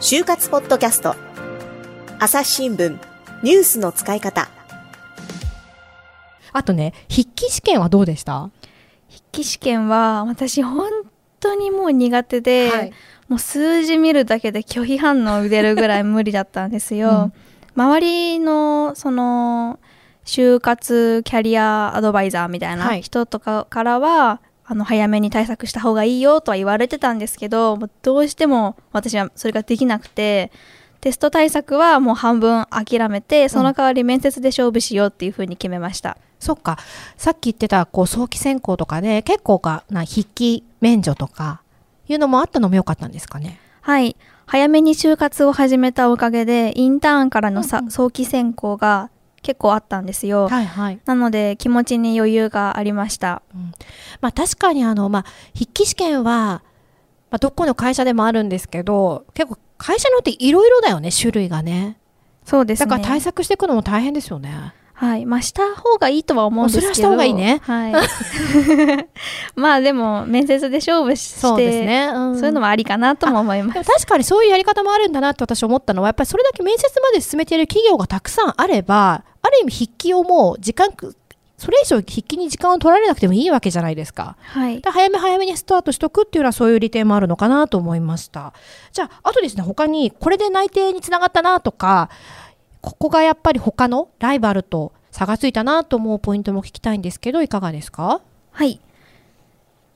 就活ポッドキャスト。朝日新聞。ニュースの使い方。あとね筆記試験はどうでした？筆記試験は私本当にもう苦手で、はい、もう数字見るだけで拒否反応出るぐらい無理だったんですよ。うん、周りのその就活キャリアアドバイザーみたいな人とかからは、はい、あの早めに対策した方がいいよとは言われてたんですけどどうしても私はそれができなくてテスト対策はもう半分諦めてその代わり面接で勝負しようっていうふうに決めました。そっか。さっき言ってたこう早期選考とかで結構かな筆記免除とかいうのもあったのも良かったんですかね？はい。早めに就活を始めたおかげでインターンからのさ、うんうん、早期選考が結構あったんですよ、はいはい、なので気持ちに余裕がありました、うん、まあ、確かにあの、まあ、筆記試験は、まあ、どこの会社でもあるんですけど結構会社によっていろいろだよね種類がね。そうですね。だから対策していくのも大変ですよねはい。まあ、した方がいいとは思うんですけど。それはした方がいいね。はい。まあ、でも、面接で勝負して、そうですね、うん、そういうのもありかなとも思います。確かにそういうやり方もあるんだなって私思ったのは、やっぱりそれだけ面接まで進めている企業がたくさんあれば、ある意味筆記をもう時間、それ以上筆記に時間を取られなくてもいいわけじゃないですか。はい。早め早めにスタートしとくっていうのはそういう利点もあるのかなと思いました。じゃあ、あとですね、他にこれで内定につながったなとか、ここがやっぱり他のライバルと差がついたなと思うポイントも聞きたいんですけどいかがですか？はい。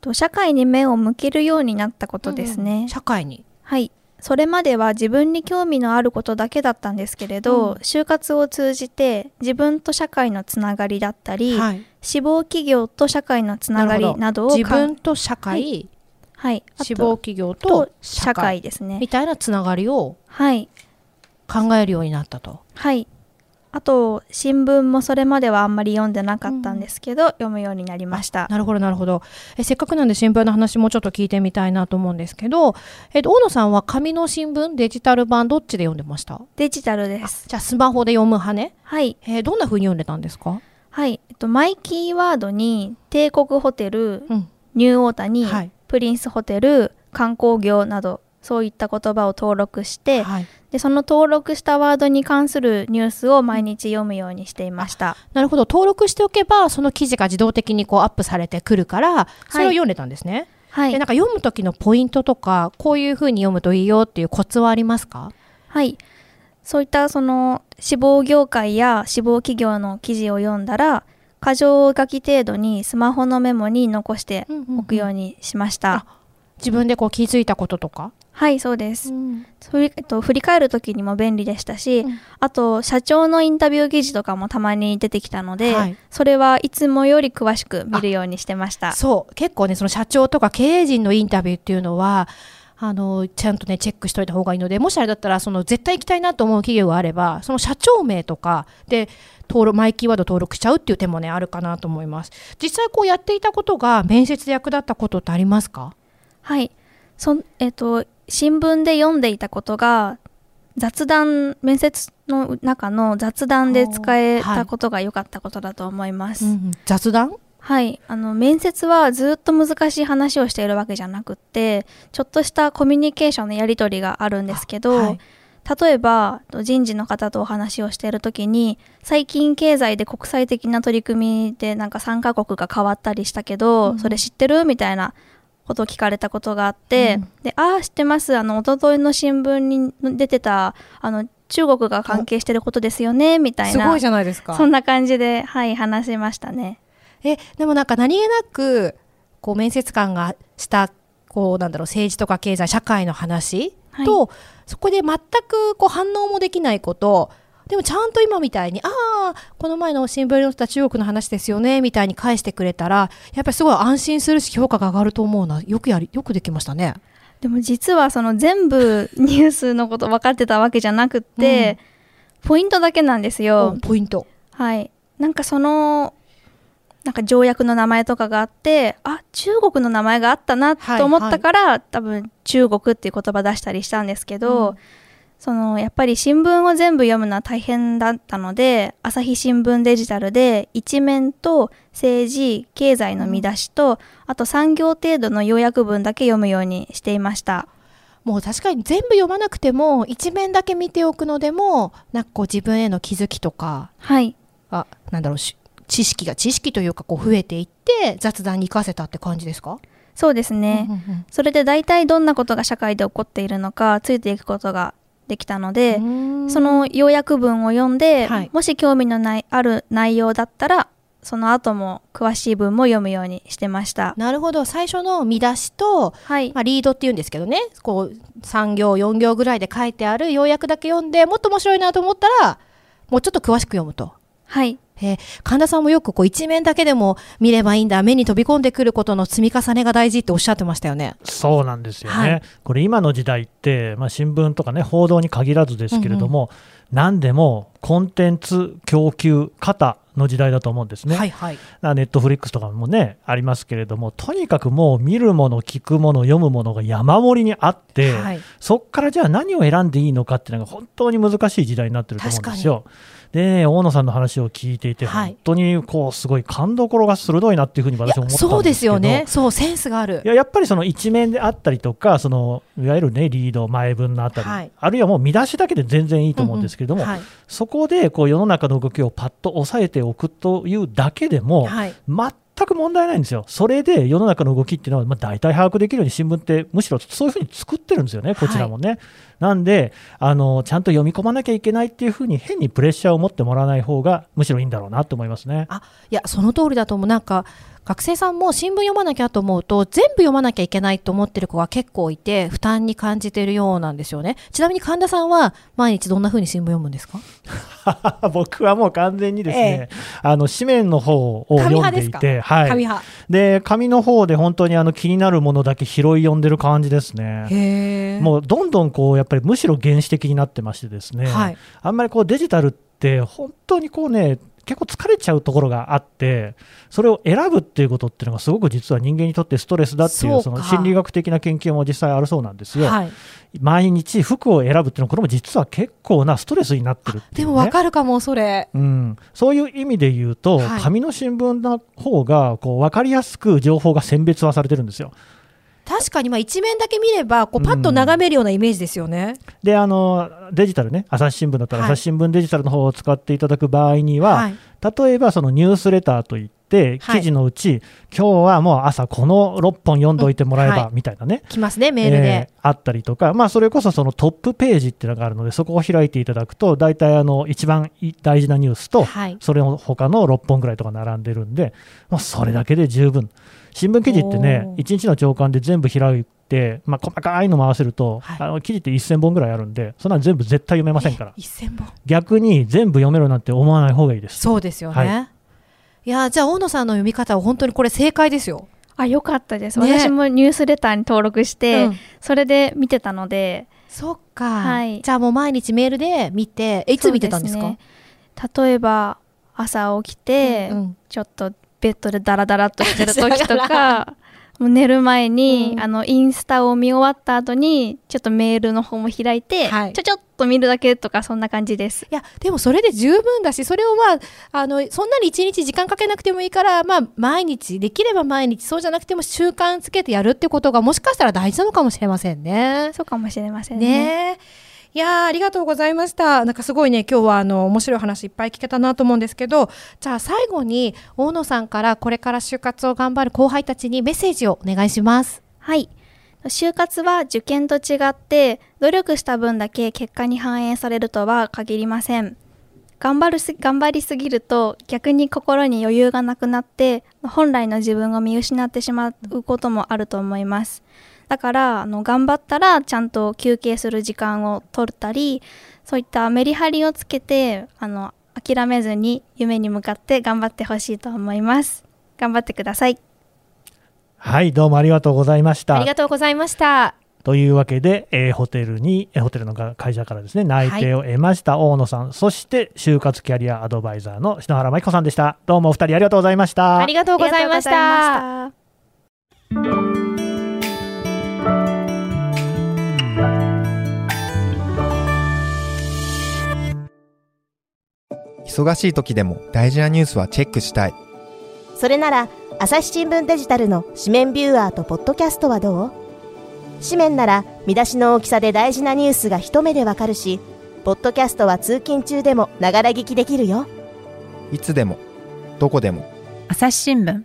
と社会に目を向けるようになったことですね、うん、社会に。はい。それまでは自分に興味のあることだけだったんですけれど、うん、就活を通じて自分と社会のつながりだったり、はい、志望企業と社会のつながりなど。を自分と社会、はい、はい、志望企業と社会。ですね。みたいなつながりを考えるようになったと。はい。あと新聞もそれまではあんまり読んでなかったんですけど、うん、読むようになりました。なるほどなるほど。えせっかくなんで新聞の話もちょっと聞いてみたいなと思うんですけど、えっと、大野さんは紙の新聞デジタル版どっちで読んでました？デジタルです。じゃあスマホで読む派ね？はい、えー、どんな風に読んでたんですか？はい、えっと、マイキーワードに帝国ホテル、うん、ニューオータニ、はい、プリンスホテル観光業などそういった言葉を登録して、はい、でその登録したワードに関するニュースを毎日読むようにしていました。なるほど。登録しておけばその記事が自動的にこうアップされてくるからそれを読んでたんですね、はい、でなんか読む時のポイントとかこういうふうに読むといいよっていうコツはありますか？はい。そういったその志望業界や志望企業の記事を読んだら箇条書き程度にスマホのメモに残しておくようにしました、うんうんうん、自分でこう気づいたこととか？はいそうです、うん、そと、振り返る時にも便利でしたし、うん、あと社長のインタビュー記事とかもたまに出てきたので、はい、それはいつもより詳しく見るようにしてました。そう。結構ねその社長とか経営陣のインタビューっていうのはあのちゃんとねチェックしといた方がいいのでもしあれだったらその絶対行きたいなと思う企業があればその社長名とかで登録マイキーワード登録しちゃうっていう手もねあるかなと思います。実際こうやっていたことが面接で役立ったことってありますか？はい。そえっ、ー、と新聞で読んでいたことが雑談面接の中の雑談で使えたことが良かったことだと思います、はいうん、雑談？はい。あの面接はずっと難しい話をしているわけじゃなくってちょっとしたコミュニケーションのやり取りがあるんですけど、はい、例えば人事の方とお話をしている時に最近経済で国際的な取り組みでなんか3カ国が変わったりしたけど、うん、それ知ってる？みたいなことを聞かれたことがあって、うん、でああ知ってます。あの一昨日の新聞に出てたあの中国が関係してることですよねみたいなすごいじゃないですか。そんな感じではい話しましたね。えでもなんか何気なくこう面接官がしたこうなんだろう政治とか経済社会の話と、はい、そこで全くこう反応もできないことでもちゃんと今みたいに、ああ、この前の新聞に載った中国の話ですよね、みたいに返してくれたら、やっぱりすごい安心するし評価が上がると思うな。よくやり、よくできましたね。でも実はその全部ニュースのこと分かってたわけじゃなくって、うん、ポイントだけなんですよ。ポイント。はい。なんかその、なんか条約の名前とかがあって、あ、中国の名前があったなと思ったから、はいはい、多分中国っていう言葉出したりしたんですけど、うんそのやっぱり新聞を全部読むのは大変だったので朝日新聞デジタルで一面と政治経済の見出しと、あと産業程度の要約文だけ読むようにしていました。もう確かに全部読まなくても一面だけ見ておくのでもなんかこう自分への気づきとかはい。あなんだろうし知識が知識というかこう増えていって雑談に活かせたって感じですか？そうですね、それで大体どんなことが社会で起こっているのかついていくことができたので、うん。その要約文を読んで、はい。もし興味のないある内容だったらその後も詳しい文も読むようにしてました。なるほど。最初の見出しと、はい。まあ、リードっていうんですけどね。こう3行4行ぐらいで書いてある要約だけ読んでもっと面白いなと思ったらもうちょっと詳しく読むと。はいえー神田さんもよくこう一面だけでも見ればいいんだ目に飛び込んでくることの積み重ねが大事っておっしゃってましたよね。そうなんですよね、はいこれ今の時代って、まあ、新聞とかね報道に限らずですけれども、何でもコンテンツ供給型の時代だと思うんですね。はいはい。ネットフリックスとかもねありますけれどもとにかくもう見るもの聞くもの読むものが山盛りにあって、はいそこからじゃあ何を選んでいいのかっていうのが本当に難しい時代になってると思うんですよ。で大野さんの話を聞いていて、はい本当にこうすごい勘どころが鋭いなっていうふうに私も思ったんですけどそうですよね。そうセンスがあるい。ややっぱりその一面であったりとかそのいわゆるねリード前文のあたり、はいあるいはもう見出しだけで全然いいと思うんですけれども、はいそこでこう世の中の動きをパッと押さえておくというだけでも、はい。全く問題ないんですよ、それで世の中の動きっていうのは、まあ、大体把握できるように新聞って、むしろそういうふうに作ってるんですよね、こちらもね。なんであの、ちゃんと読み込まなきゃいけないっていうふうに、変にプレッシャーを持ってもらわない方が、むしろいいんだろうなと思いますね。あいやその通りだと思う。なんか学生さんも新聞読まなきゃと思うと全部読まなきゃいけないと思ってる子が結構いて負担に感じてるようなんですよね。ちなみに神田さんは毎日どんな風に新聞読むんですか？僕はもう完全にですね、えあの紙面の方を読んでいて、はい、紙派。で紙の方で本当にあの気になるものだけ拾い読んでる感じですね。もうどんどんこうやっぱりむしろ原始的になってましてですね、はい。あんまりこうデジタルって本当にこうね結構疲れちゃうところがあってそれを選ぶっていうことっていうのがすごく実は人間にとってストレスだっていうその心理学的な研究も実際あるそうなんですよ。はい。毎日服を選ぶっていうのはこれも実は結構なストレスになってるっていう、ね、でもわかるかもそれ。うん、そういう意味で言うと、はい。紙の新聞の方がこう分かりやすく情報が選別はされてるんですよ。確かにまあ一面だけ見ればこうパッと眺めるようなイメージですよね、であのデジタルね朝日新聞だったらはい。朝日新聞デジタルの方を使っていただく場合には、はい。例えばそのニュースレターといってはい記事のうち、今日はもう朝この6本読んどいてもらえば、みたいなね。来ますねメールで、えーあったりとか、まあ、それこそそのトップページっていうのがあるのでそこを開いていただくと大体あの一番い大事なニュースと、はい。それの他の6本ぐらいとか並んでるんで、もうそれだけで十分。新聞記事ってねおー。1日の朝刊で全部開いて、まあ、細かいの回せると、はい。あの記事って1000本ぐらいあるんでそんなの全部絶対読めませんから。え1000本。逆に全部読めろなんて思わない方がいいです。そうですよね、、はいやじゃあ大野さんの読み方は本当にこれ正解ですよ。あよかったです、ね。私もニュースレターに登録して、うん。それで見てたので。そっか、はい。じゃあもう毎日メールで見てえいつ見てたんですか？ね。例えば朝起きて、うんうん。ちょっとベッドでダラダラっとしてる時とか もう寝る前に、うん。あのインスタを見終わった後にちょっとメールの方も開いて、はい。ちょちょっと見るだけとかそんな感じですいやでもそれで十分だしそれをまああのそんなに一日時間かけなくてもいいからまあ毎日できれば毎日そうじゃなくても習慣つけてやるってことがもしかしたら大事なのかもしれませんね。そうかもしれませんねねえいやーありがとうございました。なんかすごいね、今日はあの面白い話いっぱい聞けたなと思うんですけど、じゃあ最後に大野さんからこれから就活を頑張る後輩たちにメッセージをお願いします。はい就活は受験と違って努力した分だけ結果に反映されるとは限りません。頑張るす頑張りすぎると逆に心に余裕がなくなって本来の自分を見失ってしまうこともあると思います。だからあの頑張ったらちゃんと休憩する時間を取ったりそういったメリハリをつけてあの諦めずに夢に向かって頑張ってほしいと思います。頑張ってください。はいどうもありがとうございました。ありがとうございました。というわけで、えー、ホテルに、えー、ホテルの会社からですね内定を得ました大野さん、はい、そして就活キャリアアドバイザーの篠原真紀子さんでした。どうもお二人ありがとうございました。ありがとうございました。忙しい時でも大事なニュースはチェックしたい。それなら朝日新聞デジタルの紙面ビューアーとポッドキャストはどう？紙面なら見出しの大きさで大事なニュースが一目でわかるしポッドキャストは通勤中でもながら聞きできるよ。いつでも、どこでも。朝日新聞。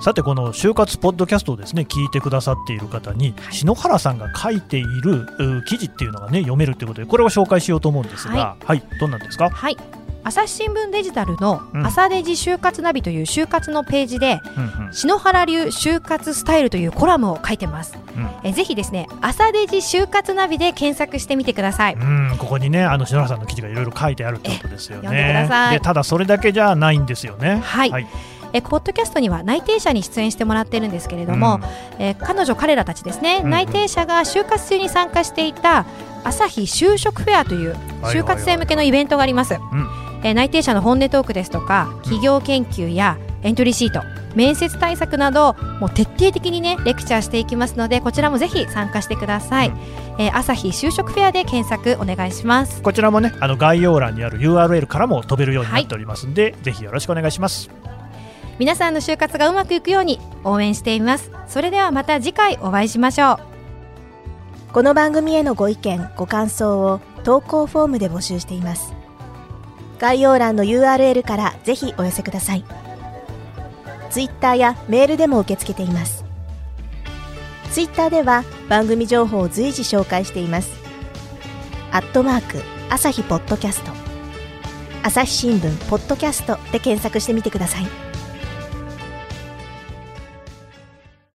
さてこの就活ポッドキャストをですね聞いてくださっている方に篠原さんが書いているう記事っていうのがね読めるということでこれを紹介しようと思うんですがはい、どんなんですか？はい朝日新聞デジタルのうん朝デジ就活ナビという就活のページで、うんうん篠原流就活スタイルというコラムを書いてます。うんえぜひですね、朝デジ就活ナビで検索してみてください。うん、ここにね、あの篠原さんの記事がいろいろ書いてあるってことですよね。読んでくださいでただそれだけじゃないんですよね。はいはい、えポッドキャストには内定者に出演してもらってるんですけれども、え彼女彼らたちですね、うんうん内定者が就活中に参加していた朝日就職フェアというはい就活生向けのイベントがあります。うんえー内定者の本音トークですとか企業研究やエントリーシート面接対策などもう徹底的にねレクチャーしていきますのでこちらもぜひ参加してください、うん。えー朝日就職フェアで検索お願いします。こちらもね、あの概要欄にある URL からも飛べるようになっておりますんで、ぜひよろしくお願いします。皆さんの就活がうまくいくように応援しています。それではまた次回お会いしましょう。この番組へのご意見ご感想を投稿フォームで募集しています概要欄の URL からぜひお寄せください。Twitter やメールでも受け付けています。Twitter では番組情報を随時紹介しています。アットマーク朝日ポッドキャスト。朝日新聞ポッドキャストで検索してみてください。